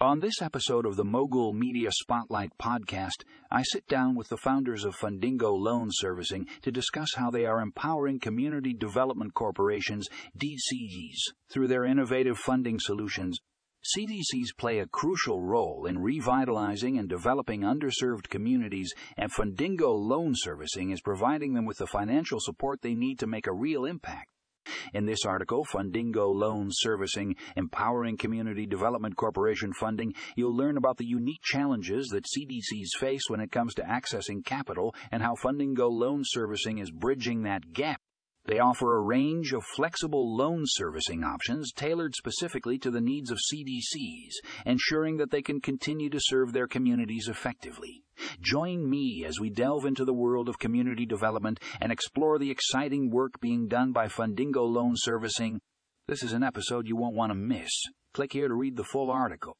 On this episode of the Mogul Media Spotlight podcast, I sit down with the founders of Fundingo Loan Servicing to discuss how they are empowering community development corporations, CDCs, through their innovative funding solutions. CDCs play a crucial role in revitalizing and developing underserved communities, and Fundingo Loan Servicing is providing them with the financial support they need to make a real impact. In this article, Fundingo Loan Servicing, Empowering Community Development Corporation Funding, you'll learn about the unique challenges that CDCs face when it comes to accessing capital and how Fundingo Loan Servicing is bridging that gap. They offer a range of flexible loan servicing options tailored specifically to the needs of CDCs, ensuring that they can continue to serve their communities effectively. Join me as we delve into the world of community development and explore the exciting work being done by Fundingo Loan Servicing. This is an episode you won't want to miss. Click here to read the full article.